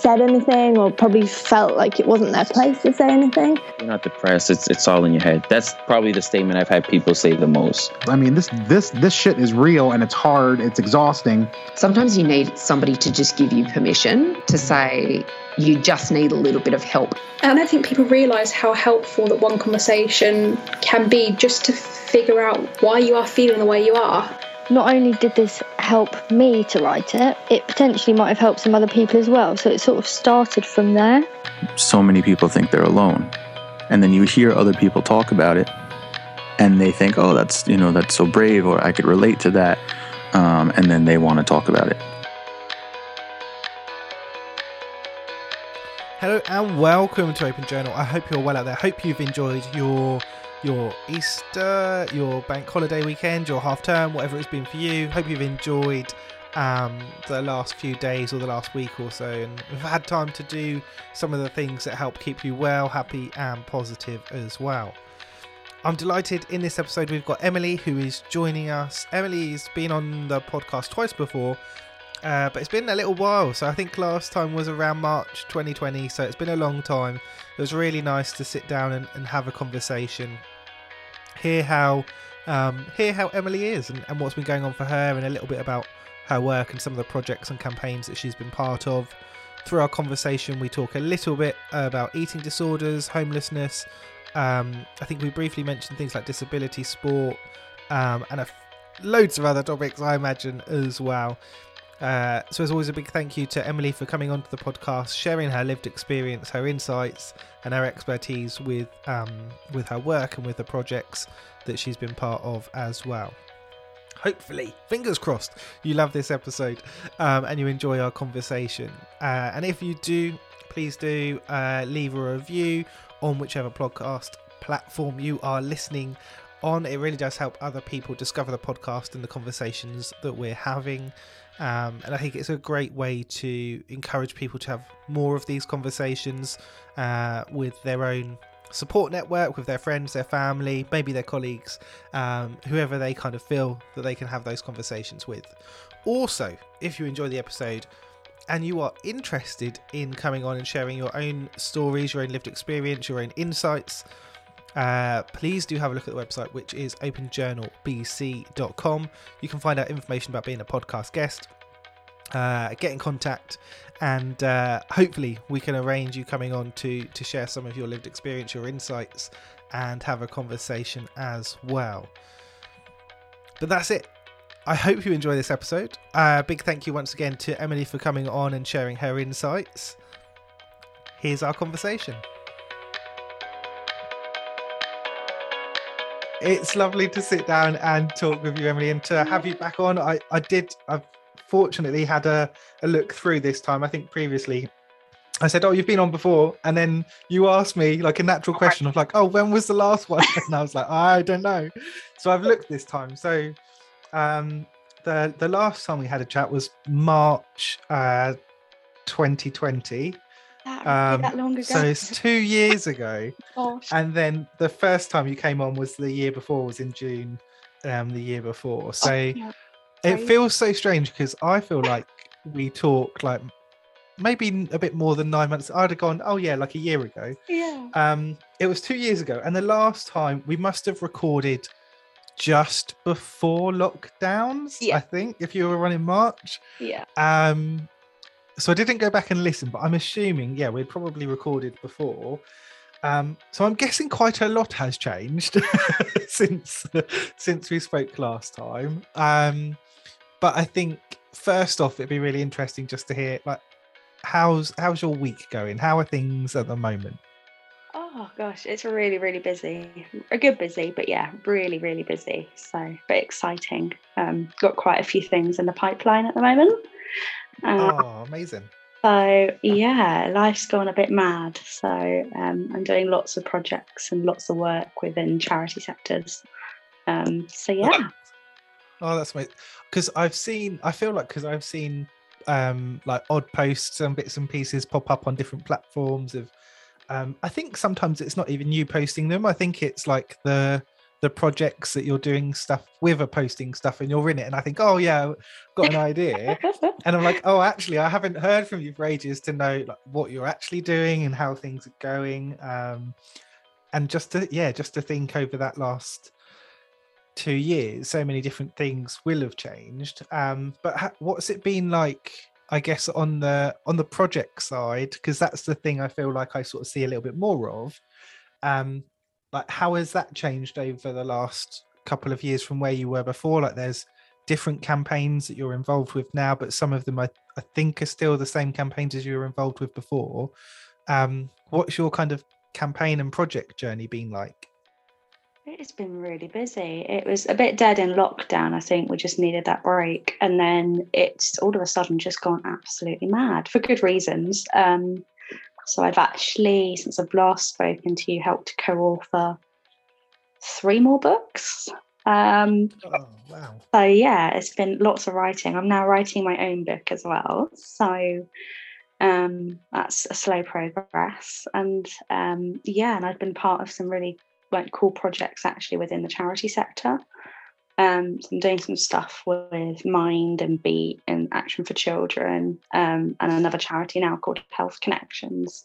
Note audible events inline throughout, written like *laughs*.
said anything or probably felt like it wasn't their place to say anything. You're not depressed. It's it's all in your head. That's probably the statement I've had people say the most. I mean, this this this shit is real and it's hard. It's exhausting. Sometimes you need somebody to just give you permission to say you just need a little bit of help. And I don't think people realize how helpful that one conversation can be just to figure out why you are feeling the way you are not only did this help me to write it, it potentially might have helped some other people as well. So it sort of started from there. So many people think they're alone. And then you hear other people talk about it and they think, oh, that's, you know, that's so brave or I could relate to that. Um, and then they want to talk about it. Hello and welcome to Open Journal. I hope you're well out there. I hope you've enjoyed your your Easter, your bank holiday weekend, your half term, whatever it's been for you. Hope you've enjoyed um, the last few days or the last week or so, and we've had time to do some of the things that help keep you well, happy, and positive as well. I'm delighted in this episode we've got Emily who is joining us. Emily's been on the podcast twice before, uh, but it's been a little while. So I think last time was around March 2020, so it's been a long time. It was really nice to sit down and, and have a conversation hear how um, hear how Emily is and, and what's been going on for her, and a little bit about her work and some of the projects and campaigns that she's been part of. Through our conversation, we talk a little bit about eating disorders, homelessness. Um, I think we briefly mentioned things like disability, sport, um, and loads of other topics, I imagine, as well. Uh, so, as always, a big thank you to Emily for coming onto the podcast, sharing her lived experience, her insights, and her expertise with um, with her work and with the projects that she's been part of as well. Hopefully, fingers crossed, you love this episode um, and you enjoy our conversation. Uh, and if you do, please do uh, leave a review on whichever podcast platform you are listening on. It really does help other people discover the podcast and the conversations that we're having. Um, and I think it's a great way to encourage people to have more of these conversations uh, with their own support network, with their friends, their family, maybe their colleagues, um, whoever they kind of feel that they can have those conversations with. Also, if you enjoy the episode, and you are interested in coming on and sharing your own stories, your own lived experience, your own insights, uh, please do have a look at the website, which is openjournalbc.com. You can find out information about being a podcast guest, uh, get in contact, and uh, hopefully we can arrange you coming on to to share some of your lived experience, your insights, and have a conversation as well. But that's it. I hope you enjoy this episode. Uh, big thank you once again to Emily for coming on and sharing her insights. Here's our conversation. It's lovely to sit down and talk with you, Emily, and to have you back on. I, I did, I've fortunately had a, a look through this time. I think previously I said, Oh, you've been on before. And then you asked me like a natural question of like, Oh, when was the last one? *laughs* And I was like, I don't know. So I've looked this time. So um the the last time we had a chat was March uh 2020 um, that long ago. So it's two years ago. *laughs* and then the first time you came on was the year before, was in June, um, the year before. So oh, yeah. it feels so strange because I feel like we talk like maybe a bit more than nine months. I'd have gone, oh yeah, like a year ago. Yeah. Um, it was two years ago, and the last time we must have recorded just before lockdowns. Yeah. I think if you were running March. Yeah. Um, so I didn't go back and listen, but I'm assuming, yeah, we'd probably recorded before. Um, so I'm guessing quite a lot has changed *laughs* since since we spoke last time. Um, but I think first off, it'd be really interesting just to hear like how's how's your week going? How are things at the moment? Oh gosh, it's really really busy. A good busy, but yeah, really really busy. So but exciting. Um, got quite a few things in the pipeline at the moment. Um, oh, amazing. So yeah, life's gone a bit mad. So um, I'm doing lots of projects and lots of work within charity sectors. Um, so yeah. Oh, that's my because I've seen. I feel like because I've seen um like odd posts and bits and pieces pop up on different platforms of. Um, I think sometimes it's not even you posting them. I think it's like the the projects that you're doing stuff with are posting stuff and you're in it and i think oh yeah got an idea. *laughs* And i'm like oh actually i haven't heard from you for ages to know like what you're actually doing and how things are going. Um and just to yeah just to think over that last two years so many different things will have changed. Um but ha- what's it been like i guess on the on the project side? Because that's the thing i feel like i sort of see a little bit more of. Um like how has that changed over the last couple of years from where you were before like there's different campaigns that you're involved with now but some of them i, I think are still the same campaigns as you were involved with before um what's your kind of campaign and project journey been like It's been really busy. It was a bit dead in lockdown. I think we just needed that break, and then it's all of a sudden just gone absolutely mad for good reasons. Um, so I've actually, since I've last spoken to you, helped co-author three more books. Um, oh wow! So yeah, it's been lots of writing. I'm now writing my own book as well. So um, that's a slow progress, and um, yeah, and I've been part of some really like cool projects actually within the charity sector. Um, so I'm doing some stuff with Mind and Beat and Action for Children, um, and another charity now called Health Connections.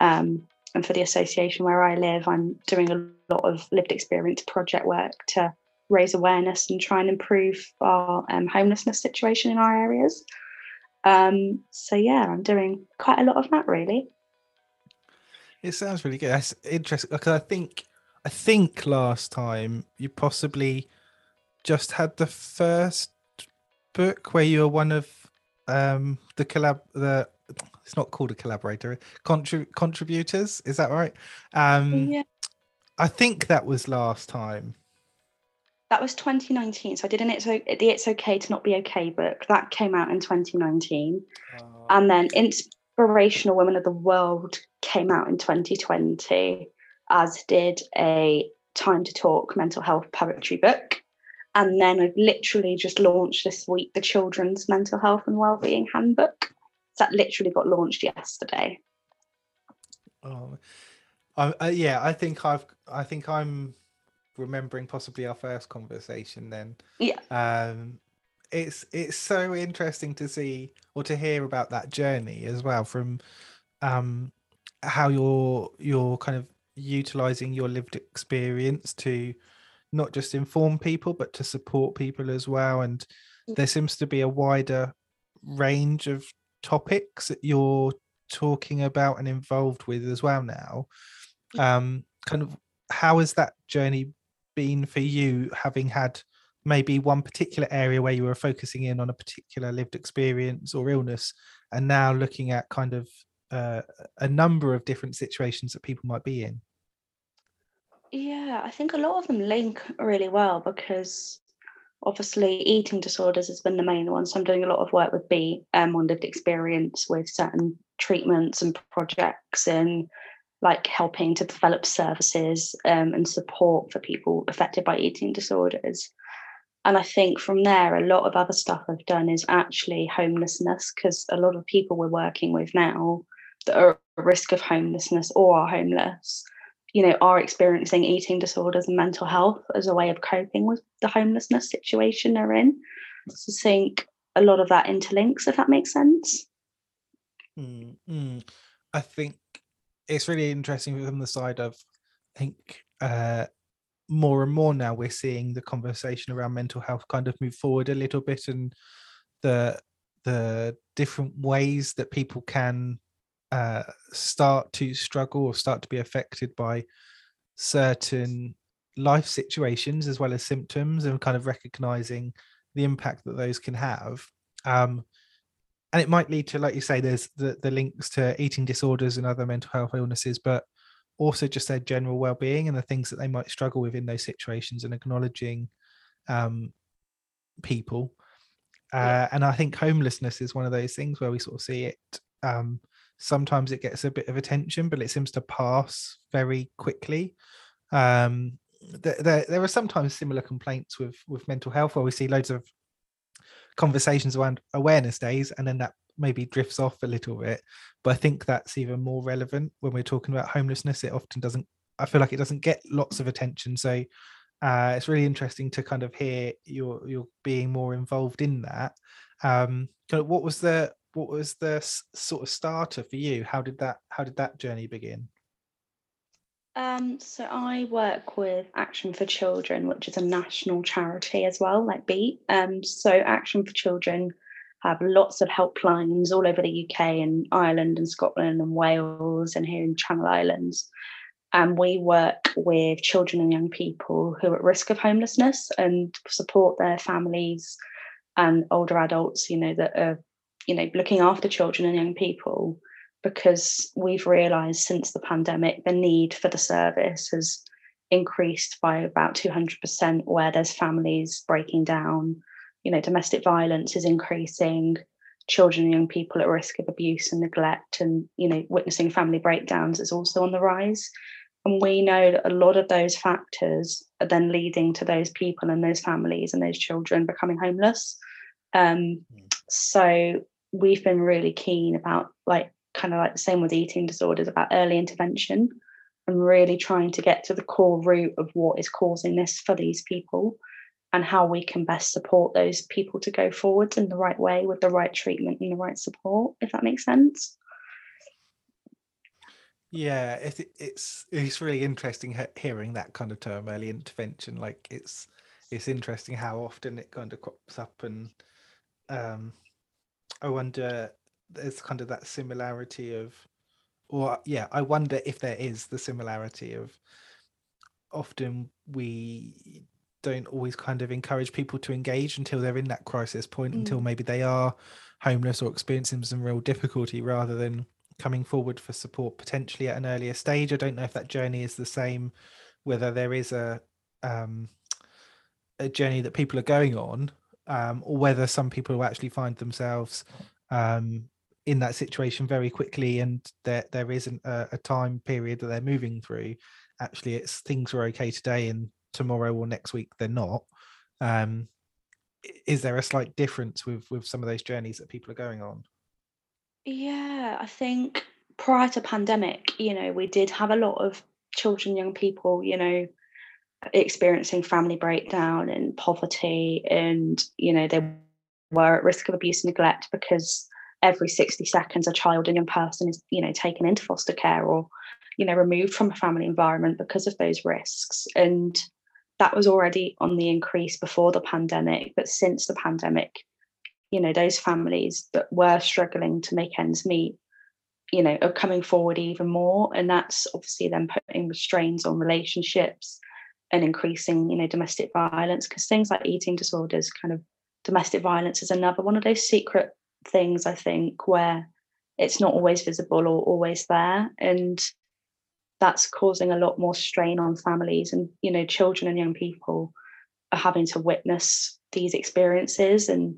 Um, and for the association where I live, I'm doing a lot of lived experience project work to raise awareness and try and improve our um, homelessness situation in our areas. Um, so yeah, I'm doing quite a lot of that really. It sounds really good. That's interesting because I think I think last time you possibly just had the first book where you're one of um the collab the it's not called a collaborator contrib- contributors is that right? Um yeah. I think that was last time. That was 2019 so i did an it's the it's okay to not be okay book that came out in 2019 and then inspirational women of the world came out in 2020 as did a time to talk mental health poetry book and then I've literally just launched this week the Children's Mental Health and Wellbeing Handbook. That literally got launched yesterday. Oh, I, uh, yeah. I think I've. I think I'm remembering possibly our first conversation. Then, yeah. Um, it's it's so interesting to see or to hear about that journey as well from um how you're you're kind of utilizing your lived experience to not just inform people but to support people as well. And there seems to be a wider range of topics that you're talking about and involved with as well now. Um kind of how has that journey been for you having had maybe one particular area where you were focusing in on a particular lived experience or illness and now looking at kind of uh, a number of different situations that people might be in yeah, I think a lot of them link really well because obviously eating disorders has been the main one. So I'm doing a lot of work with Beat um, on lived experience with certain treatments and projects and like helping to develop services um, and support for people affected by eating disorders. And I think from there, a lot of other stuff I've done is actually homelessness because a lot of people we're working with now that are at risk of homelessness or are homeless you know are experiencing eating disorders and mental health as a way of coping with the homelessness situation they're in so I think a lot of that interlinks if that makes sense mm, mm. i think it's really interesting from the side of i think uh more and more now we're seeing the conversation around mental health kind of move forward a little bit and the the different ways that people can uh, start to struggle or start to be affected by certain life situations as well as symptoms and kind of recognizing the impact that those can have um, and it might lead to like you say there's the, the links to eating disorders and other mental health illnesses but also just their general well-being and the things that they might struggle with in those situations and acknowledging um, people uh, yeah. and i think homelessness is one of those things where we sort of see it um, sometimes it gets a bit of attention, but it seems to pass very quickly. Um, there, there, there are sometimes similar complaints with with mental health where we see loads of conversations around awareness days, and then that maybe drifts off a little bit. But I think that's even more relevant when we're talking about homelessness. It often doesn't. I feel like it doesn't get lots of attention. So uh, it's really interesting to kind of hear you're you're being more involved in that. Um, what was the what was the sort of starter for you? How did that how did that journey begin? Um, so I work with Action for Children, which is a national charity as well, like BEAT. Um, so Action for Children have lots of helplines all over the UK and Ireland and Scotland and Wales and here in Channel Islands. And we work with children and young people who are at risk of homelessness and support their families and older adults, you know, that are, you know, looking after children and young people because we've realised since the pandemic the need for the service has increased by about 200% where there's families breaking down. You know domestic violence is increasing. Children and young people at risk of abuse and neglect and you know witnessing family breakdowns is also on the rise. And we know that a lot of those factors are then leading to those people and those families and those children becoming homeless. Um, so we've been really keen about like kind of like the same with eating disorders about early intervention and really trying to get to the core root of what is causing this for these people and how we can best support those people to go forwards in the right way with the right treatment and the right support if that makes sense Yeah, it, it's it's really interesting hearing that kind of term, early intervention. Like it's it's interesting how often it kind of crops up, and um, I wonder there's kind of that similarity of, or yeah, I wonder if there is the similarity of often we don't always kind of encourage people to engage until they're in that crisis point, until Mm. maybe they are homeless or experiencing some real difficulty, rather than coming forward for support potentially at an earlier stage. I don't know if that journey is the same, whether there is a um, a journey that people are going on, um, or whether some people actually find themselves um, in that situation very quickly, and there there isn't a, a time period that they're moving through. Actually, it's things are okay today, and tomorrow or next week they're not. Um, is there a slight difference with with some of those journeys that people are going on? Yeah, I think prior to pandemic, you know, we did have a lot of children, young people, you know, experiencing family breakdown and poverty, and you know, they were at risk of abuse and neglect because every 60 seconds a child and young person is, you know, taken into foster care or, you know, removed from a family environment because of those risks. And that was already on the increase before the pandemic, but since the pandemic, you know those families that were struggling to make ends meet you know are coming forward even more and that's obviously then putting strains on relationships and increasing you know domestic violence because things like eating disorders kind of domestic violence is another one of those secret things i think where it's not always visible or always there and that's causing a lot more strain on families and you know children and young people are having to witness these experiences and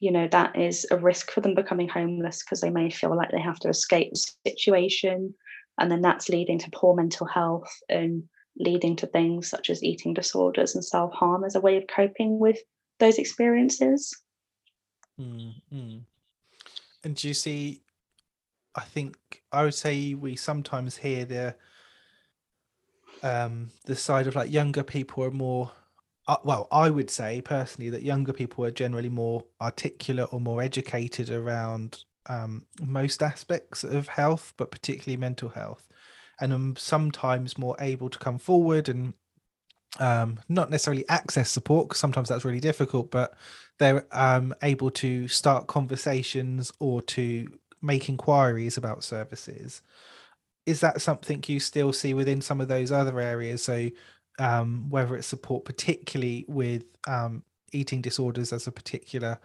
you know that is a risk for them becoming homeless because they may feel like they have to escape the situation and then that's leading to poor mental health and leading to things such as eating disorders and self-harm as a way of coping with those experiences Mm, mm. And do you see? I think I would say we sometimes hear the um the side of like younger people are more. Uh, well, I would say personally that younger people are generally more articulate or more educated around um, most aspects of health, but particularly mental health, and um, sometimes more able to come forward and um, not necessarily access support because sometimes that's really difficult, but they're um, able to start conversations or to make inquiries about services. Is that something you still see within some of those other areas? So, um, whether it's support, particularly with um, eating disorders as a particular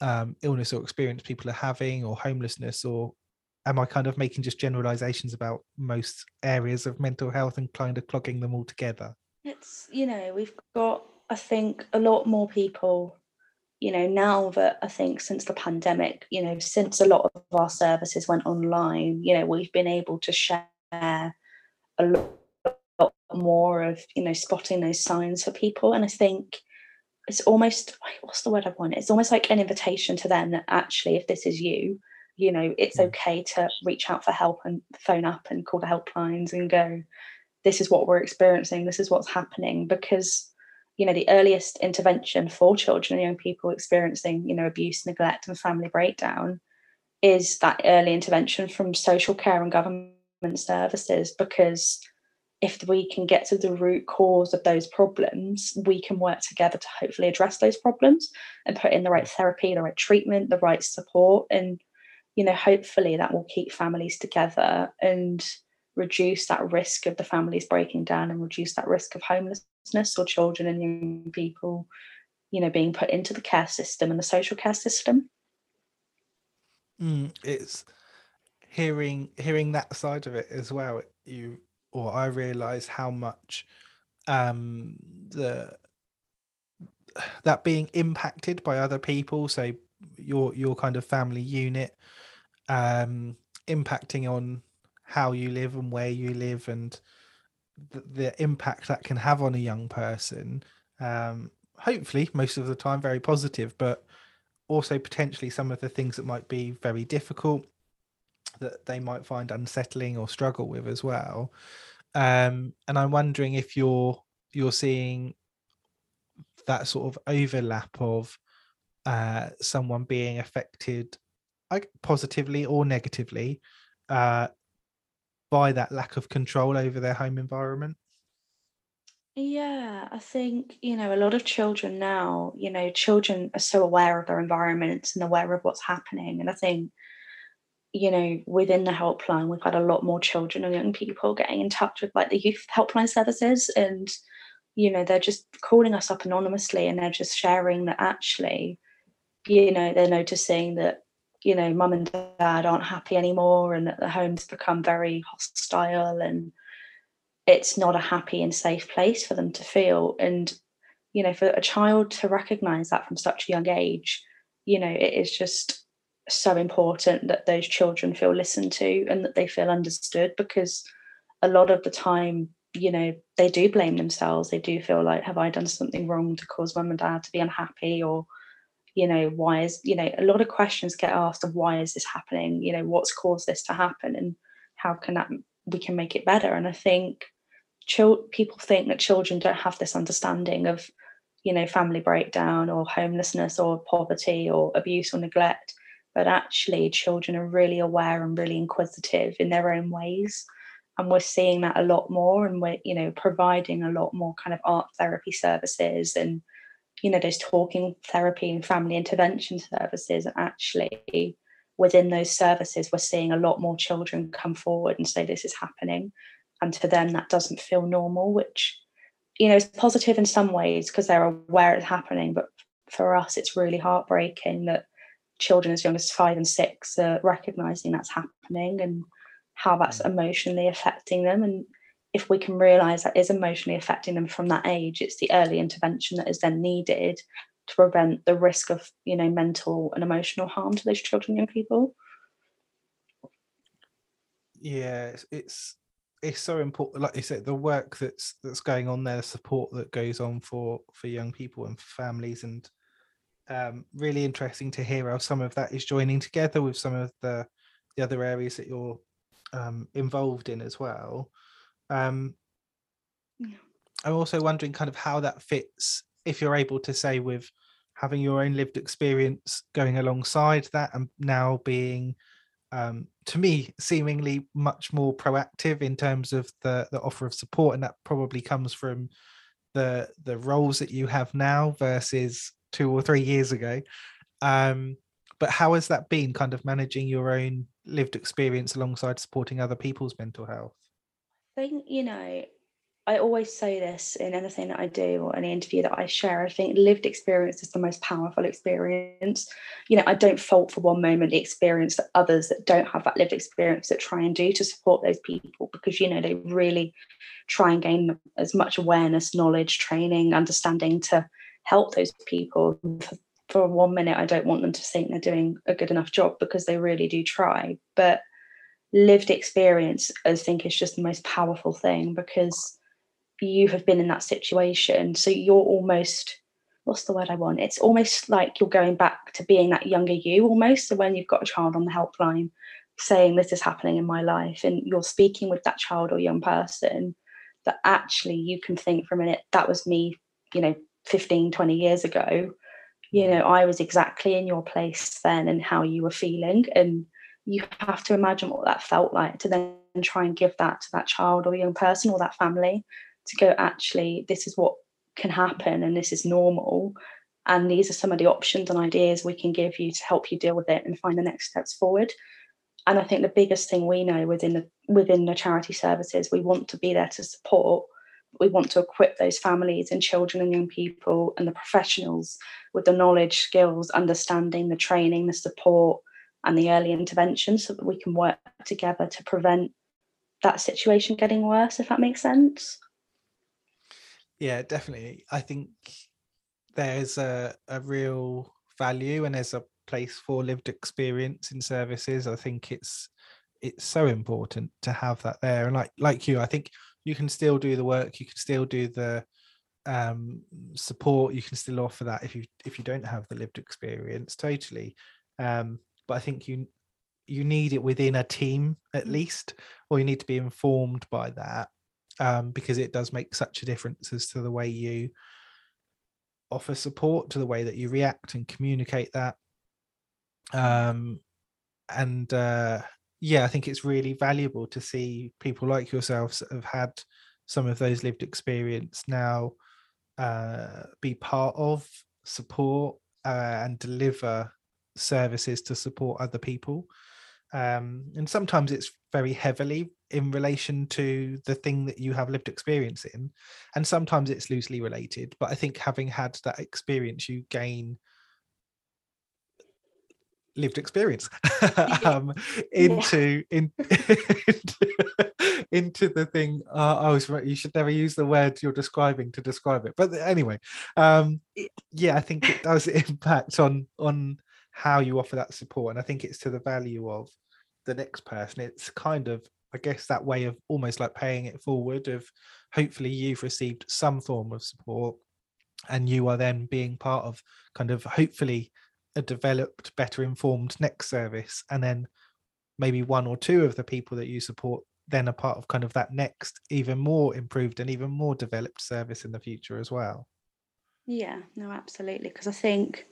um, illness or experience people are having, or homelessness, or am I kind of making just generalizations about most areas of mental health and kind of clogging them all together? it's you know we've got i think a lot more people you know, now that I think since the pandemic, you know, since a lot of our services went online, you know, we've been able to share a lot more of, you know, spotting those signs for people. And I think it's almost what's the word I want? It's almost like an invitation to them that actually, if this is you, you know, it's mm. okay to reach out for help and phone up and call the helplines and go, this is what we're experiencing, this is what's happening, because you know the earliest intervention for children and young people experiencing you know abuse neglect and family breakdown is that early intervention from social care and government services. Because if we can get to the root cause of those problems we can work together to hopefully address those problems and put in the right mm. therapy the right treatment the right support and you know hopefully that will keep families together and reduce that risk of the families breaking down and reduce that risk of homelessness or children and young people, you know, being put into the care system and the social care system. Mm, it's hearing hearing that side of it as well. You or I realise how much um, the that being impacted by other people. So your your kind of family unit um, impacting on how you live and where you live and the, the impact that can have on a young person. Um, hopefully most of the time very positive but also potentially some of the things that might be very difficult that they might find unsettling or struggle with as well. Um, and i'm wondering if you're you're seeing that sort of overlap of uh, someone being affected like positively or negatively uh, by that lack of control over their home environment? Yeah, I think, you know, a lot of children now, you know, children are so aware of their environments and aware of what's happening. And I think, you know, within the helpline, we've had a lot more children and young people getting in touch with like the youth helpline services. And, you know, they're just calling us up anonymously and they're just sharing that actually, you know, they're noticing that you know, mum and dad aren't happy anymore and that the home's become very hostile and it's not a happy and safe place for them to feel. And, you know, for a child to recognize that from such a young age, you know, it is just so important that those children feel listened to and that they feel understood because a lot of the time, you know, they do blame themselves. They do feel like, have I done something wrong to cause mum and dad to be unhappy or you know why is you know a lot of questions get asked of why is this happening? You know what's caused this to happen and how can that we can make it better? And i think chil- people think that children don't have this understanding of you know family breakdown or homelessness or poverty or abuse or neglect but actually children are really aware and really inquisitive in their own ways. And we're seeing that a lot more and we're you know providing a lot more kind of art therapy services and you know those talking therapy and family intervention services and actually within those services we're seeing a lot more children come forward and say this is happening. And to them that doesn't feel normal which you know is positive in some ways because they're aware it's happening but for us it's really heartbreaking that children as young as five and six are recognizing that's happening and how that's mm. emotionally affecting them and if we can realize that is emotionally affecting them from that age it's the early intervention that is then needed to prevent the risk of you know mental and emotional harm to those children young people. Yeah it's it's so important like you said the work that's that's going on there the support that goes on for for young people and families and um, really interesting to hear how some of that is joining together with some of the the other areas that you're um, involved in as well um, yeah. I'm also wondering kind of how that fits if you're able to say with having your own lived experience going alongside that and now being um, to me seemingly much more proactive in terms of the the offer of support and that probably comes from the the roles that you have now versus two or three years ago um, but how has that been kind of managing your own lived experience alongside supporting other people's mental health think, you know, I always say this in anything that I do or any interview that I share. I think lived experience is the most powerful experience. You know, I don't fault for one moment the experience that others that don't have that lived experience that try and do to support those people because, you know, they really try and gain as much awareness, knowledge, training, understanding to help those people. for one minute I don't want them to think they're doing a good enough job because they really do try. But lived experience, I think, is just the most powerful thing because you have been in that situation. So you're almost what's the word I want? It's almost like you're going back to being that younger you almost. So when you've got a child on the helpline saying this is happening in my life and you're speaking with that child or young person that actually you can think for a minute that was me you know 15 20 years ago you know i was exactly in your place then and how you were feeling and you have to imagine what that felt like to then try and give that to that child or young person or that family to go actually this is what can happen and this is normal and these are some of the options and ideas we can give you to help you deal with it and find the next steps forward and I think the biggest thing we know within the within the charity services, we want to be there to support. We want to equip those families and children and young people and the professionals with the knowledge, skills, understanding, the training, the support, and the early intervention so that we can work together to prevent that situation getting worse, if that makes sense. Yeah, definitely. I think there's a, a real value and there's a place for lived experience in services. I think it's it's so important to have that there. And like like you, I think you can still do the work, you can still do the um, support, you can still offer that if you if you don't have the lived experience, totally. Um, but I think you you need it within a team at mm. least, or you need to be informed by that um, because it does make such a difference as to the way you offer support, to the way that you react and communicate that um, and uh, yeah, I think it's really valuable to see people like yourselves that have had some of those lived experience now uh, be part of support uh, and deliver services to support other people. Um, and sometimes it's very heavily in relation to the thing that you have lived experience in, and sometimes it's loosely related. But I think having had that experience, you gain lived experience *laughs* um, into, in, into *laughs* into the thing. Uh, I was right. You should never use the word you're describing to describe it. But anyway, um, yeah, I think it does *laughs* impact on on how you offer that support, and I think it's to the value of the next person. It's kind of I guess that way of almost like paying it forward of hopefully you've received some form of support and you are then being part of kind of hopefully a developed, better informed next service, and then maybe one or two of the people that you support then are part of kind of that next, even more improved and even more developed service in the future as well. Yeah, no, absolutely. Because I think,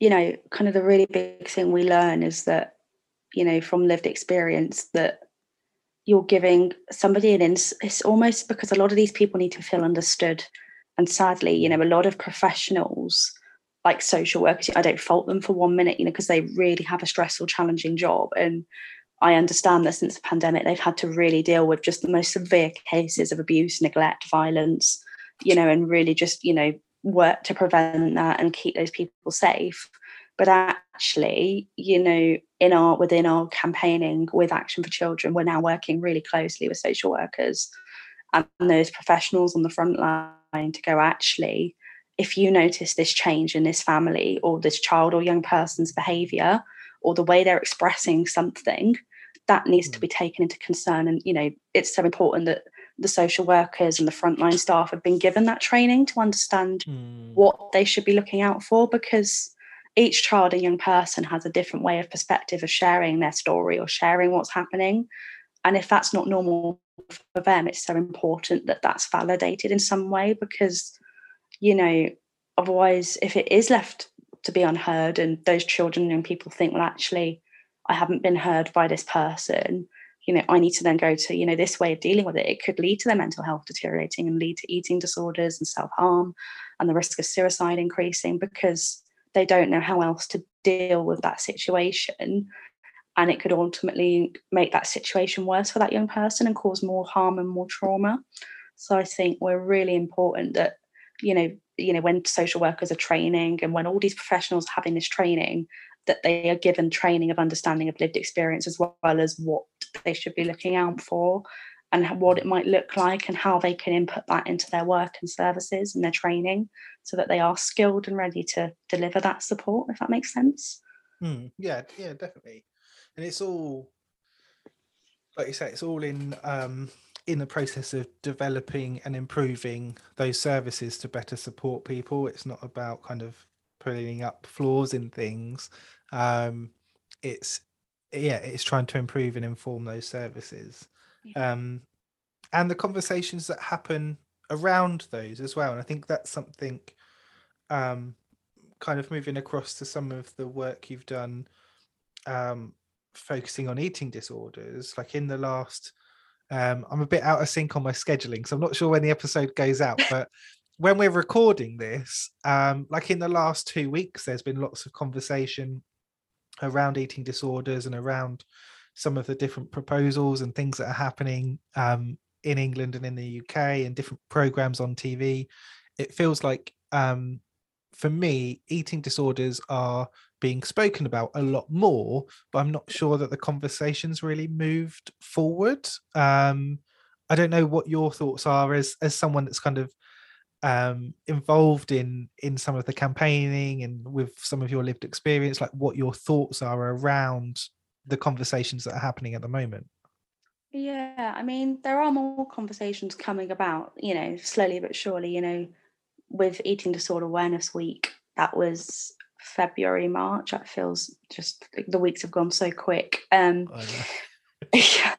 you know, kind of the really big thing we learn is that, you know, from lived experience, that you're giving somebody an ins- it's almost because a lot of these people need to feel understood. And sadly, you know, a lot of professionals like social workers i don't fault them for one minute you know because they really have a stressful challenging job and i understand that since the pandemic they've had to really deal with just the most severe cases of abuse neglect violence you know and really just you know work to prevent that and keep those people safe but actually you know in our within our campaigning with action for children we're now working really closely with social workers and those professionals on the front line to go actually if you notice this change in this family or this child or young person's behavior or the way they're expressing something that needs to hmm. be taken into concern and you know it's so important that the social workers and the frontline staff have been given that training to understand mm. what they should be looking out for because each child and young person has a different way of perspective of sharing their story or sharing what's happening and if that's not normal for them it's so important that that's validated in some way because you know, otherwise, if it is left to be unheard and those children and people think, well, actually, I haven't been heard by this person, you know, I need to then go to, you know, this way of dealing with it. It could lead to their mental health deteriorating and lead to eating disorders and self harm and the risk of suicide increasing because they don't know how else to deal with that situation. And it could ultimately make that situation worse for that young person and cause more harm and more trauma. So I think we're really important that you know you know when social workers are training and when all these professionals are having this training that they are given training of understanding of lived experience as well as what they should be looking out for and what it might look like and how they can input that into their work and services and their training so that they are skilled and ready to deliver that support if that makes sense Hmm, yeah, yeah, definitely. And it's all, like you say, it's all in um, in the process of developing and improving those services to better support people. It's not about kind of pulling up flaws in things. Um, it's yeah, it's trying to improve and inform those services, um, and the conversations that happen around those as well. And I think that's something. Um, kind of moving across to some of the work you've done um focusing on eating disorders like in the last um i'm a bit out of sync on my scheduling so i'm not sure when the episode goes out but *laughs* when we're recording this um like in the last two weeks there's been lots of conversation around eating disorders and around some of the different proposals and things that are happening um in england and in the uk and different programs on tv it feels like um for me, eating disorders are being spoken about a lot more, but I'm not sure that the conversation's really moved forward. Um, I don't know what your thoughts are as as someone that's kind of um, involved in in some of the campaigning and with some of your lived experience, like what your thoughts are around the conversations that are happening at the moment. Yeah, I mean, there are more conversations coming about, you know, slowly but surely, you know, with Eating Disorder Awareness Week, that was February, March. That feels just the weeks have gone so quick. Um, *laughs* yeah.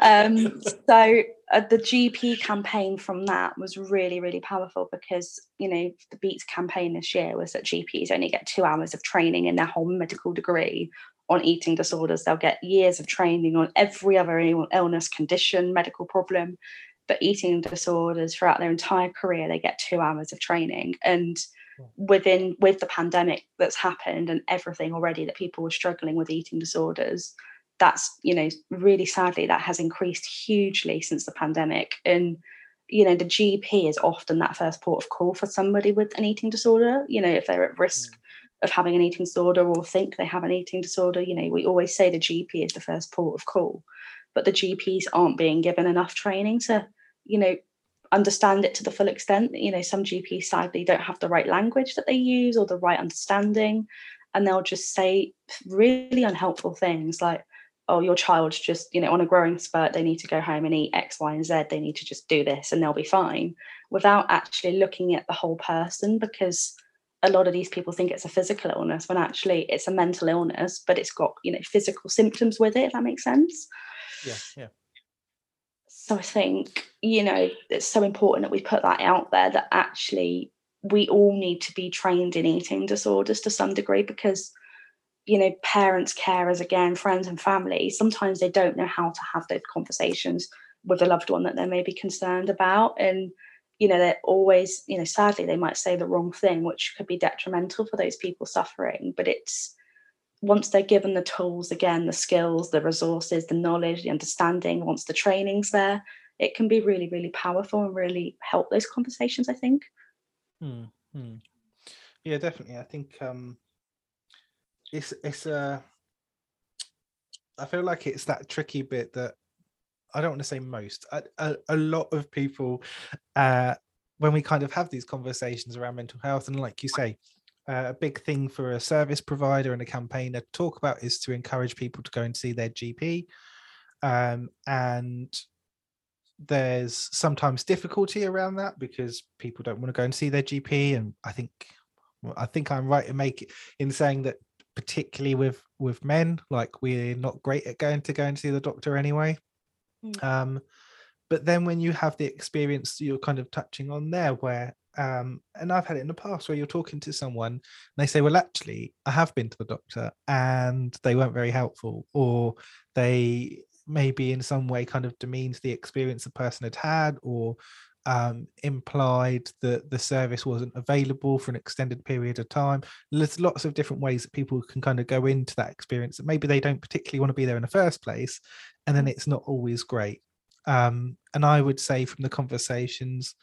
Um, so uh, the GP campaign from that was really, really powerful because you know the Beat's campaign this year was that GPs only get two hours of training in their whole medical degree on eating disorders. They'll get years of training on every other illness, condition, medical problem, but eating disorders throughout their entire career they get two hours of training and within with the pandemic that's happened and everything already that people were struggling with eating disorders that's you know really sadly that has increased hugely since the pandemic. And you know the gp is often that first port of call for somebody with an eating disorder. You know if they're at risk mm. of having an eating disorder or think they have an eating disorder you know we always say the gp is the first port of call. But the gps aren't being given enough training to you know understand it to the full extent. You know some gps sadly don't have the right language that they use or the right understanding and they'll just say really unhelpful things like oh your child's just you know on a growing spurt they need to go home and eat x y and z they need to just do this and they'll be fine without actually looking at the whole person because a lot of these people think it's a physical illness when actually it's a mental illness but it's got you know physical symptoms with it if that makes sense Yeah, yeah. so I think, you know, it's so important that we put that out there that actually we all need to be trained in eating disorders to some degree because, you know, parents, carers, again, friends and family, sometimes they don't know how to have those conversations with a loved one that they may be concerned about. And, you know, they're always, you know, sadly, they might say the wrong thing, which could be detrimental for those people suffering. But it's, once they're given the tools again the skills the resources the knowledge the understanding once the training's there it can be really really powerful and really help those conversations i think Hmm, hmm. Yeah, definitely. I think um, it's it's a. I feel like it's that tricky bit that I don't want to say most. A, lot of people, uh, when we kind of have these conversations around mental health, and like you say, uh, a big thing for a service provider and a campaigner to talk about is to encourage people to go and see their GP. Um, and there's sometimes difficulty around that because people don't want to go and see their GP. And I think I think I'm right in make in saying that particularly with with men, like we're not great at going to go and see the doctor anyway. Um, but then when you have the experience you're kind of touching on there, where um, and I've had it in the past where you're talking to someone and they say, Well, actually, I have been to the doctor and they weren't very helpful, or they maybe in some way kind of demeaned the experience the person had had, or um, implied that the service wasn't available for an extended period of time. There's lots of different ways that people can kind of go into that experience that maybe they don't particularly want to be there in the first place, and then it's not always great. Um, and I would say from the conversations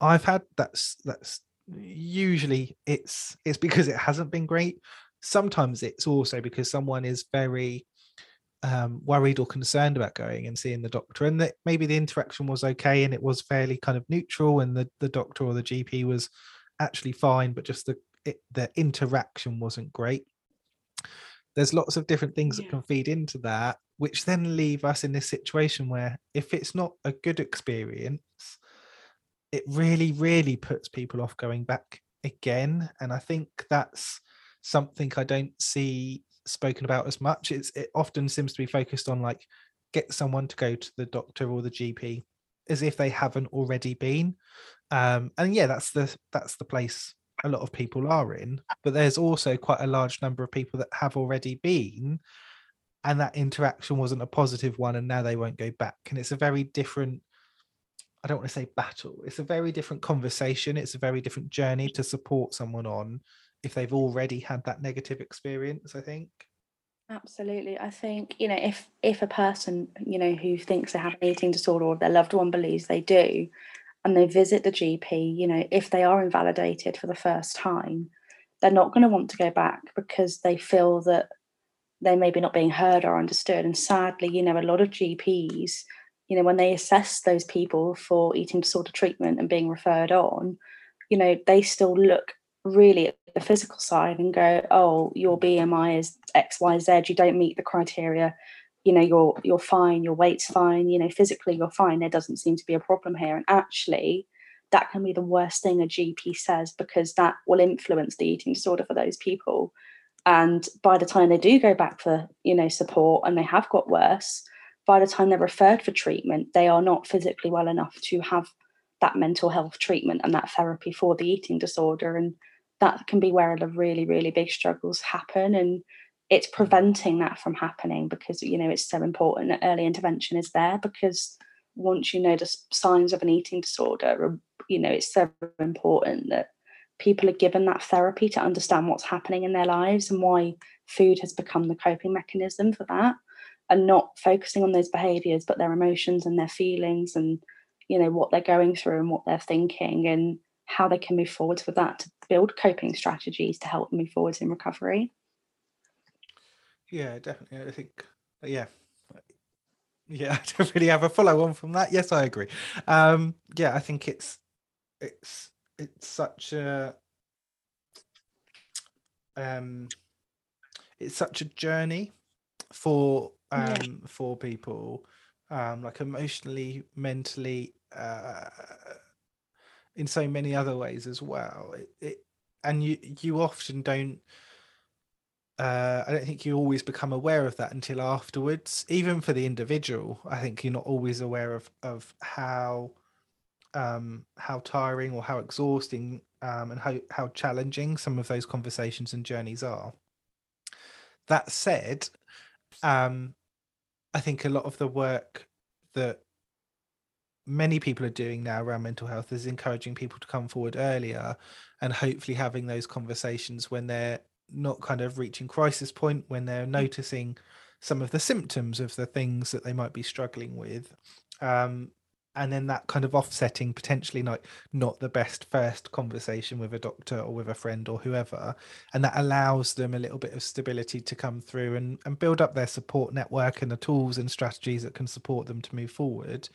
I've had, that's that's usually it's it's because it hasn't been great. Sometimes it's also because someone is very um, worried or concerned about going and seeing the doctor, and that maybe the interaction was okay and it was fairly kind of neutral, and the the doctor or the GP was actually fine, but just the it, the interaction wasn't great. There's lots of different things that can feed into that, which then leave us in this situation where if it's not a good experience, it really, really puts people off going back again. And I think that's something I don't see spoken about as much. It's it often seems to be focused on like get someone to go to the doctor or the GP as if they haven't already been. Um, and yeah, that's the that's the place a lot of people are in. But there's also quite a large number of people that have already been, and that interaction wasn't a positive one, and now they won't go back. And it's a very different. I don't want to say battle. It's a very different conversation. It's a very different journey to support someone on if they've already had that negative experience. I think. Absolutely. I think, you know, if if a person, you know, who thinks they have an eating disorder or their loved one believes they do, and they visit the GP, you know, if they are invalidated for the first time, they're not going to want to go back because they feel that they maybe not being heard or understood. And sadly, you know, a lot of GPs, you know, when they assess those people for eating disorder treatment and being referred on, you know, they still look really the physical side and go, oh, your BMI is X, Y, Z, you don't meet the criteria, you know, you're you're fine, your weight's fine, you know, physically you're fine. There doesn't seem to be a problem here. And actually, that can be the worst thing a GP says because that will influence the eating disorder for those people. And by the time they do go back for, you know, support and they have got worse, by the time they're referred for treatment, they are not physically well enough to have that mental health treatment and that therapy for the eating disorder. And that can be where the really, really big struggles happen. And it's preventing that from happening because, you know, it's so important that early intervention is there because once you know the signs of an eating disorder, you know, it's so important that people are given that therapy to understand what's happening in their lives and why food has become the coping mechanism for that and not focusing on those behaviors but their emotions and their feelings and you know what they're going through and what they're thinking and how they can move forwards with that to build coping strategies to help move forwards in recovery. Yeah, definitely. I think, yeah, yeah, *laughs* I don't really have a follow on from that. Yes, I agree. Um, yeah, I think it's it's it's such a um, it's such a journey for um Yeah. for people, um, like emotionally, mentally, uh, in so many other ways as well. It, it and you you often don't uh, I don't think you always become aware of that until afterwards. Even for the individual, I think you're not always aware of of how um, how tiring or how exhausting um, and how how challenging some of those conversations and journeys are. That said, um, I think a lot of the work that many people are doing now around mental health is encouraging people to come forward earlier and hopefully having those conversations when they're not kind of reaching crisis point when they're noticing some of the symptoms of the things that they might be struggling with. Um, and then that kind of offsetting potentially like not the best first conversation with a doctor or with a friend or whoever. And that allows them a little bit of stability to come through and, and build up their support network and the tools and strategies that can support them to move forward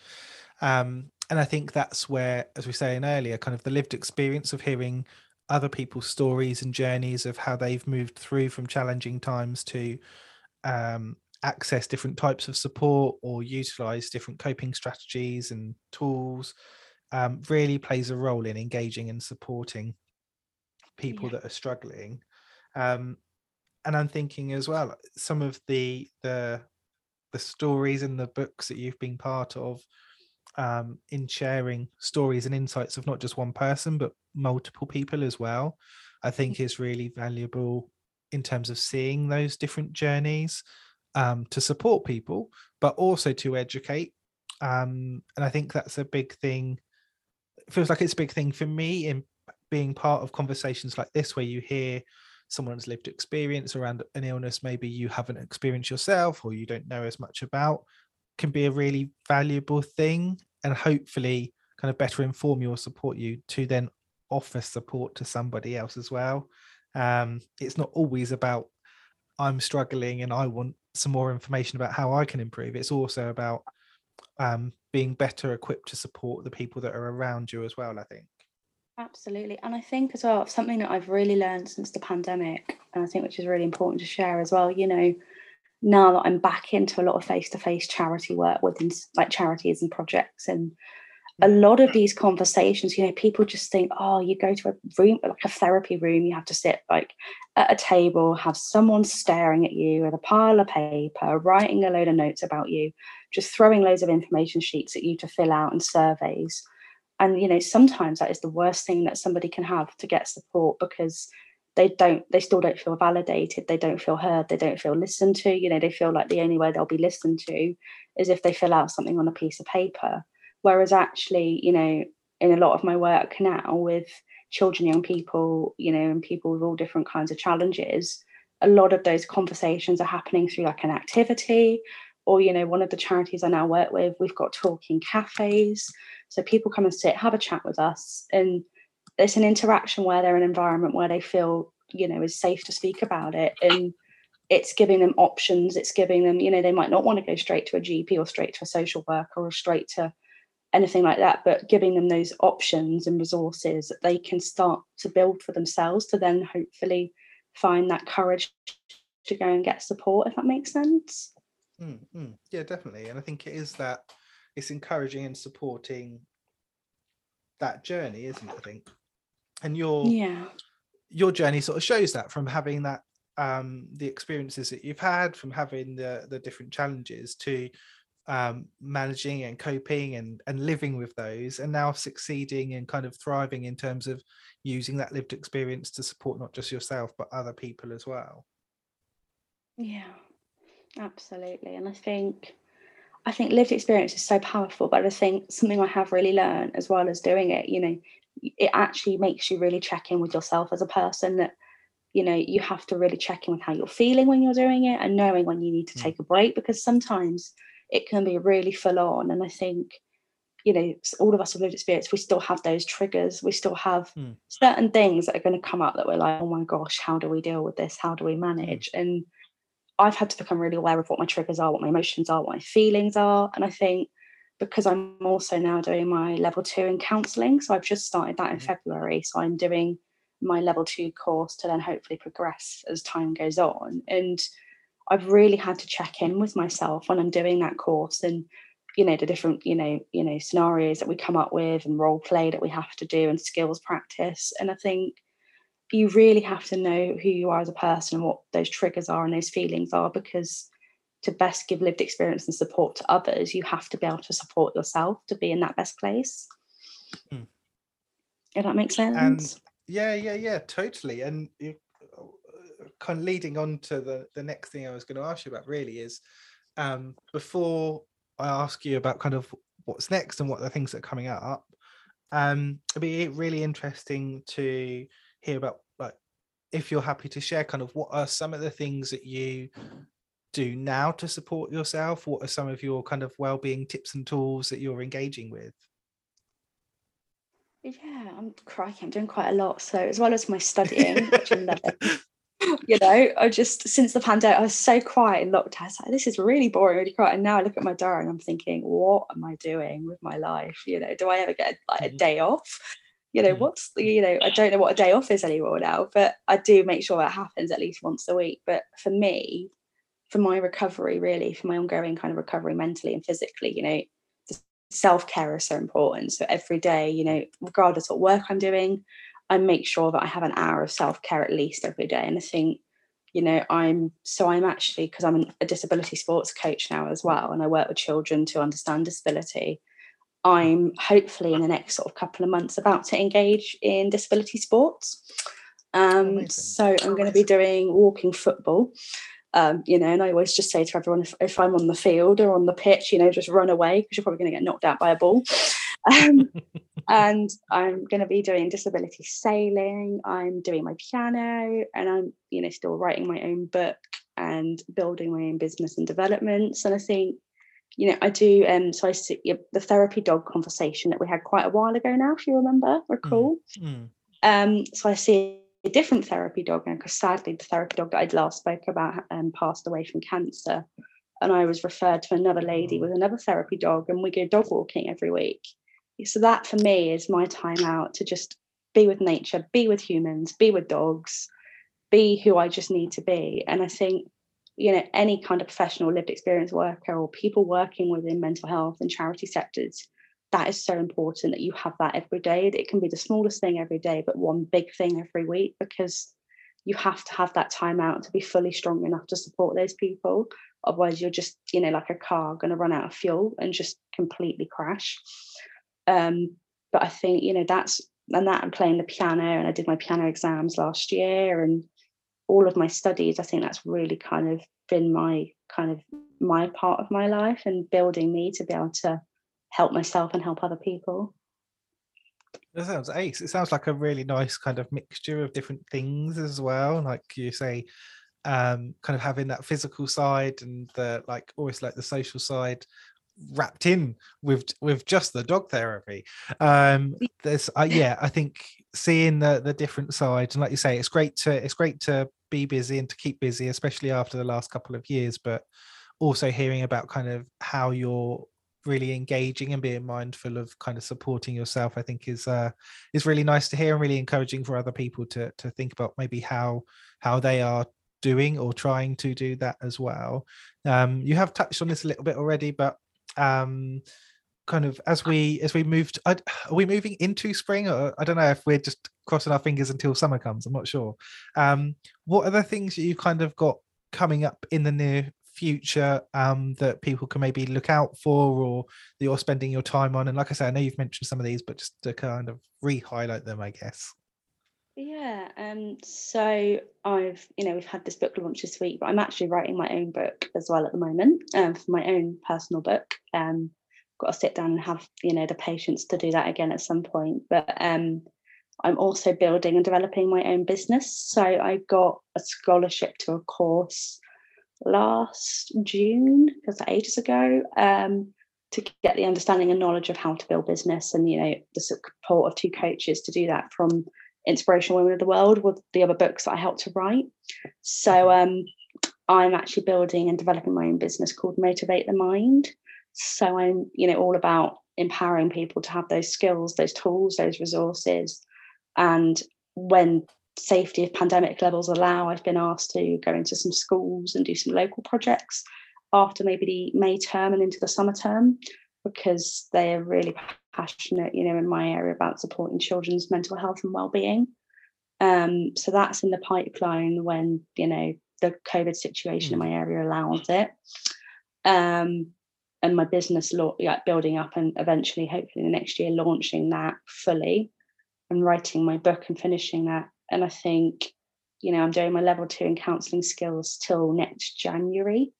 um, and i think that's where as we were saying earlier kind of the lived experience of hearing other people's stories and journeys of how they've moved through from challenging times to um, access different types of support or utilize different coping strategies and tools um, really plays a role in engaging and supporting people that are struggling. Um, and i'm thinking as well some of the the the stories and the books that you've been part of um, in sharing stories and insights of not just one person but multiple people as well. I think is really valuable in terms of seeing those different journeys um, to support people but also to educate um, and i think that's a big thing. It feels like it's a big thing for me in being part of conversations like this where you hear someone's lived experience around an illness maybe you haven't experienced yourself or you don't know as much about can be a really valuable thing and hopefully kind of better inform you or support you to then offer support to somebody else as well um, it's not always about i'm struggling and i want some more information about how I can improve. It's also about um, being better equipped to support the people that are around you as well. I think. Absolutely. And I think as well, something that I've really learned since the pandemic, and I think which is really important to share as well, you know, now that I'm back into a lot of face to face charity work within like charities and projects, and a mm. lot of these conversations, you know, people just think, oh, you go to a room, like a therapy room, you have to sit like at a table, have someone staring at you with a pile of paper, writing a load of notes about you, just throwing loads of information sheets at you to fill out and surveys. And you know sometimes that is the worst thing that somebody can have to get support because they don't they still don't feel validated they don't feel heard they don't feel listened to you know they feel like the only way they'll be listened to is if they fill out something on a piece of paper. Whereas actually you know in a lot of my work now with children young people you know and people with all different kinds of challenges a lot of those conversations are happening through like an activity or you know one of the charities i now work with we've got talking cafes. So people come and sit have a chat with us and it's an interaction where they're in an environment where they feel you know is safe to speak about it and it's giving them options it's giving them you know they might not want to go straight to a gp or straight to a social worker or straight to anything like that but giving them those options and resources that they can start to build for themselves to then hopefully find that courage to go and get support if that makes sense Mm, mm. Yeah, definitely. And I think it is that it's encouraging and supporting that journey, isn't it? I think. And your yeah your journey sort of shows that from having that um the experiences that you've had from having the the different challenges to um managing and coping and and living with those and now succeeding and kind of thriving in terms of using that lived experience to support not just yourself but other people as well yeah Absolutely. And I think I think lived experience is so powerful, but I think something I have really learned as well as doing it, you know, it actually makes you really check in with yourself as a person that, you know, you have to really check in with how you're feeling when you're doing it and knowing when you need to take a break because sometimes it can be really full on. And I think, you know, all of us with lived experience, we still have those triggers. We still have mm. certain things that are going to come up that we're like, oh my gosh, how do we deal with this? How do we manage? Mm. And I've had to become really aware of what my triggers are, what my emotions are, what my feelings are. And I think because I'm also now doing my level two in counselling, so I've just started that in mm-hmm. February. So I'm doing my level two course to then hopefully progress as time goes on. And I've really had to check in with myself when I'm doing that course and you know the different you know you know scenarios that we come up with and role play that we have to do and skills practice and i think you really have to know who you are as a person and what those triggers are and those feelings are because to best give lived experience and support to others you have to be able to support yourself to be in that best place. Mm. if that makes sense. and yeah yeah yeah totally. And you, kind of leading on to the the next thing i was going to ask you about really is um before i ask you about kind of what's next and what the things that are coming up um it'd be really interesting to hear about like if you're happy to share kind of what are some of the things that you do now to support yourself? What are some of your kind of well-being tips and tools that you're engaging with? Yeah i'm cracking i'm doing quite a lot. So as well as my studying *laughs* which i'm you know i just since the pandemic i was so quiet in lockdown. I was like, this is really boring really quiet. And now i look at my diary and i'm thinking what am i doing with my life? You know do i ever get like a mm-hmm. day off? You know, mm. what's the, you know, I don't know what a day off is anymore now, but I do make sure that happens at least once a week. But for me, for my recovery, really, for my ongoing kind of recovery mentally and physically, you know, self care is so important. So every day, you know, regardless of what work I'm doing, I make sure that I have an hour of self care at least every day. And I think, you know, I'm so I'm actually because I'm a disability sports coach now as well, and I work with children to understand disability. I'm hopefully in the next sort of couple of months about to engage in disability sports. Um, so I'm going to be doing walking football. Um, you know, and I always just say to everyone, if, if, I'm on the field or on the pitch, you know, just run away because you're probably going to get knocked out by a ball. *laughs* Um, *laughs* and I'm going to be doing disability sailing. I'm doing my piano, and I'm, you know, still writing my own book and building my own business and developments. And I think you know, I do. Um, so I see the therapy dog conversation that we had quite a while ago now, if you remember, recall. Mm. Mm. Um, so I see different therapy dog now because sadly the therapy dog that I'd last spoke about um, passed away from cancer. And I was referred to another lady with another therapy dog, and we go dog walking every week. So that for me is my time out to just be with nature, be with humans, be with dogs, be who I just need to be. And I think, you know, any kind of professional lived experience worker or people working within mental health and charity sectors, that is so important that you have that every day. It can be the smallest thing every day, but one big thing every week because you have to have that time out to be fully strong enough to support those people. Otherwise, you're just, you know, like a car going to run out of fuel and just completely crash. Um, but I think, you know, that's and that I'm playing the piano and I did my piano exams last year and all of my studies. I think that's really kind of been my kind of my part of my life and building me to be able to help myself and help other people. That sounds ace. It sounds like a really nice kind of mixture of different things as well. Like you say, um, kind of having that physical side and the like always like the social side wrapped in with with just the dog therapy um there's uh, yeah i think seeing the the different sides and like you say it's great to it's great to be busy and to keep busy especially after the last couple of years but also hearing about kind of how you're really engaging and being mindful of kind of supporting yourself i think is uh is really nice to hear and really encouraging for other people to to think about maybe how how they are doing or trying to do that as well. Um you have touched on this a little bit already but um kind of as we as we moved are we moving into spring? Or i don't know if we're just crossing our fingers until summer comes i'm not sure. Um what are the things that you kind of got coming up in the near future um that people can maybe look out for or that you're spending your time on? And like i say, i know you've mentioned some of these but just to kind of re-highlight them i guess. Yeah um so i've you know we've had this book launch this week but i'm actually writing my own book as well at the moment um, for my own personal book. Um got to sit down and have you know the patience to do that again at some point. But um i'm also building and developing my own business. So i got a scholarship to a course last june because ages ago um to get the understanding and knowledge of how to build business and you know the support of two coaches to do that from inspirational women of the world with the other books that I helped to write. So um, I'm actually building and developing my own business called Motivate the Mind. So I'm, you know, all about empowering people to have those skills, those tools, those resources. And when safety of pandemic levels allow, I've been asked to go into some schools and do some local projects after maybe the May term and into the summer term because they are really passionate, you know, in my area about supporting children's mental health and well-being. Um, so that's in the pipeline when you know the COVID situation in my area allows it. Um, and my business law, yeah, building up and eventually, hopefully, the next year, launching that fully and writing my book and finishing that. And I think, you know, I'm doing my level two in counselling skills till next January.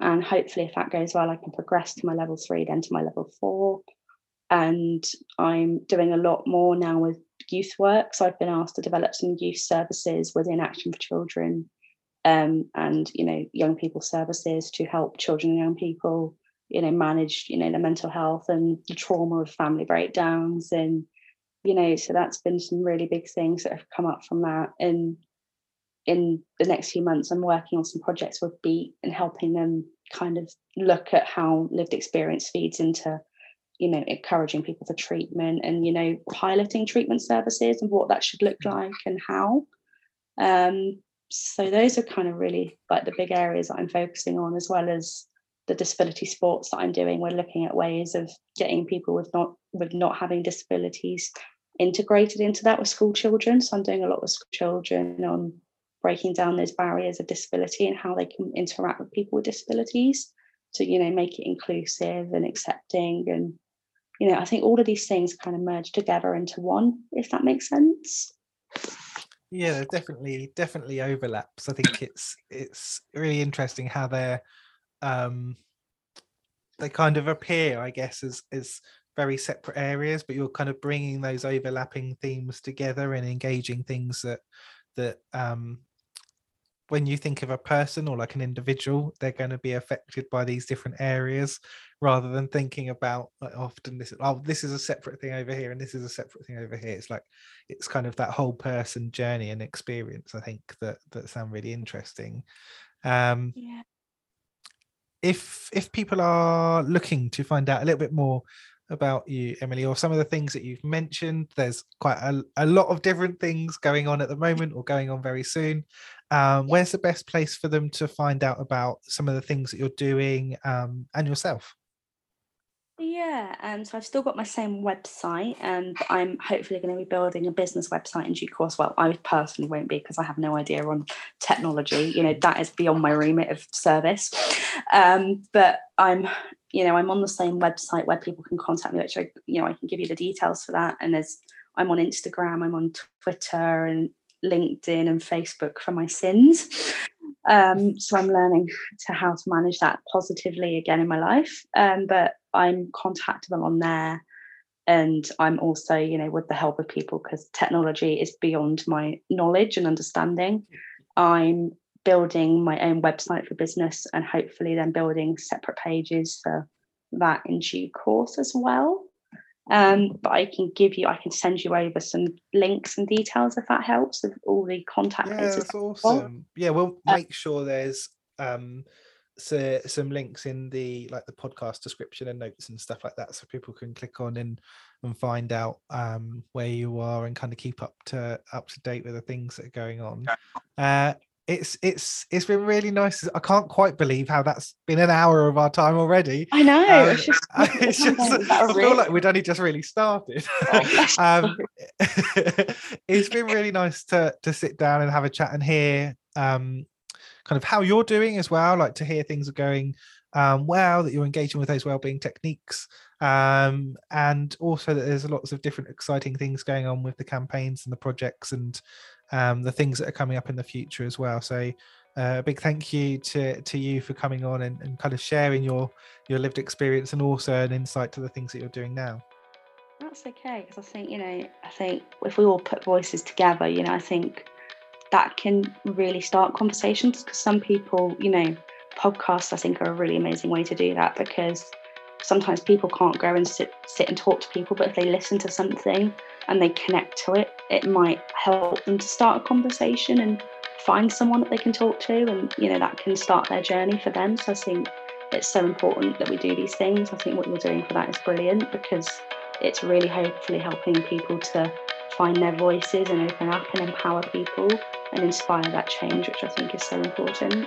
And hopefully, if that goes well, I can progress to my level three, then to my level four and I'm doing a lot more now with youth work. So I've been asked to develop some youth services within Action for Children um, and you know young people services to help children and young people you know manage you know their mental health and the trauma of family breakdowns and you know so that's been some really big things that have come up from that and in the next few months. I'm working on some projects with Beat and helping them kind of look at how lived experience feeds into you know encouraging people for treatment and you know piloting treatment services and what that should look like and how. Um, so those are kind of really like the big areas that i'm focusing on as well as the disability sports that i'm doing. We're looking at ways of getting people with not with not having disabilities integrated into that with school children so i'm doing a lot with school children on breaking down those barriers of disability and how they can interact with people with disabilities to you know make it inclusive and accepting and you know, I think all of these things kind of merge together into one, if that makes sense. Yeah, definitely, definitely overlaps. I think it's it's really interesting how they're um they kind of appear, I guess, as as very separate areas, but you're kind of bringing those overlapping themes together and engaging things that that um when you think of a person or like an individual, they're going to be affected by these different areas rather than thinking about like often this oh this is a separate thing over here and this is a separate thing over here. It's like it's kind of that whole person journey and experience. I think that that sound really interesting. Um, yeah. If if people are looking to find out a little bit more about you, Emily, or some of the things that you've mentioned. There's quite a, a lot of different things going on at the moment or going on very soon. Um, where's the best place for them to find out about some of the things that you're doing um, and yourself? Yeah, um, so I've still got my same website, and I'm hopefully going to be building a business website in due course. Well, I personally won't be because I have no idea on technology. You know, that is beyond my remit of service. Um, but I'm, you know, I'm on the same website where people can contact me, which I, you know, I can give you the details for that. And there's, I'm on Instagram, I'm on Twitter, and LinkedIn and Facebook for my sins. Um, so I'm learning to how to manage that positively again in my life. Um, but I'm contactable on there. And I'm also, you know, with the help of people because technology is beyond my knowledge and understanding. I'm building my own website for business and hopefully then building separate pages for that in due course as well. Um, but I can give you, I can send you over some links and details if that helps of all the contact yeah. That's awesome. Yeah, we'll make sure there's um so, some links in the like the podcast description and notes and stuff like that so people can click on and and find out um where you are and kind of keep up to up to date with the things that are going on uh it's it's it's been really nice i can't quite believe how that's been an hour of our time already. I know. Um, *laughs* *laughs* it's just, it's just i feel like we'd only just really started. *laughs* Um it's been really nice to to sit down and have a chat and hear um kind of how you're doing as well like to hear things are going um, well that you're engaging with those well-being techniques um, and also that there's lots of different exciting things going on with the campaigns and the projects and um, the things that are coming up in the future as well. So uh, a big thank you to to you for coming on and, and kind of sharing your your lived experience and also an insight to the things that you're doing now. That's okay because I think you know I think if we all put voices together, you know, I think that can really start conversations because some people, you know, podcasts I think are a really amazing way to do that because sometimes people can't go and sit sit and talk to people, but if they listen to something and they connect to it, it might help them to start a conversation and find someone that they can talk to and you know that can start their journey for them. So I think it's so important that we do these things. I think what you're doing for that is brilliant because it's really hopefully helping people to find their voices and open up and empower people and inspire that change, which I think is so important.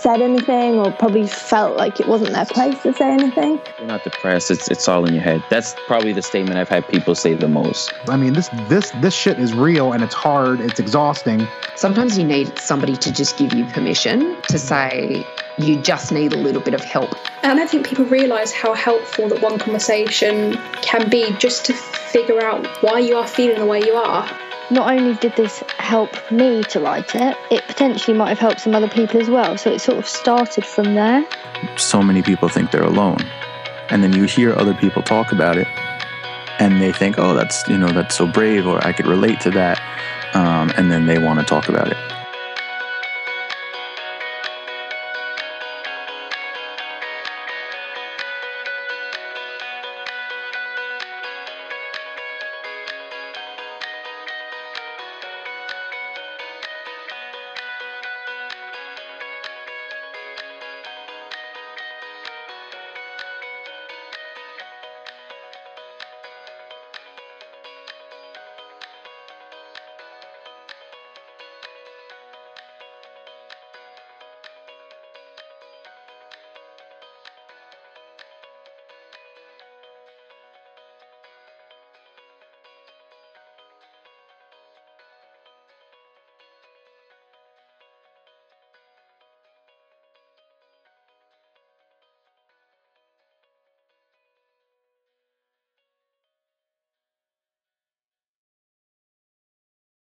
said anything or probably felt like it wasn't their place to say anything. You're not depressed. It's it's all in your head. That's probably the statement I've had people say the most. I mean, this this this shit is real and it's hard. It's exhausting. Sometimes you need somebody to just give you permission to say you just need a little bit of help. And I don't think people realise how helpful that one conversation can be just to figure out why you are feeling the way you are. Not only did this help me to write it, it potentially might have helped some other people as well. So it sort of started from there. So many people think they're alone. And then you hear other people talk about it and they think, oh, that's, you know, that's so brave or I could relate to that. Um, and then they want to talk about it.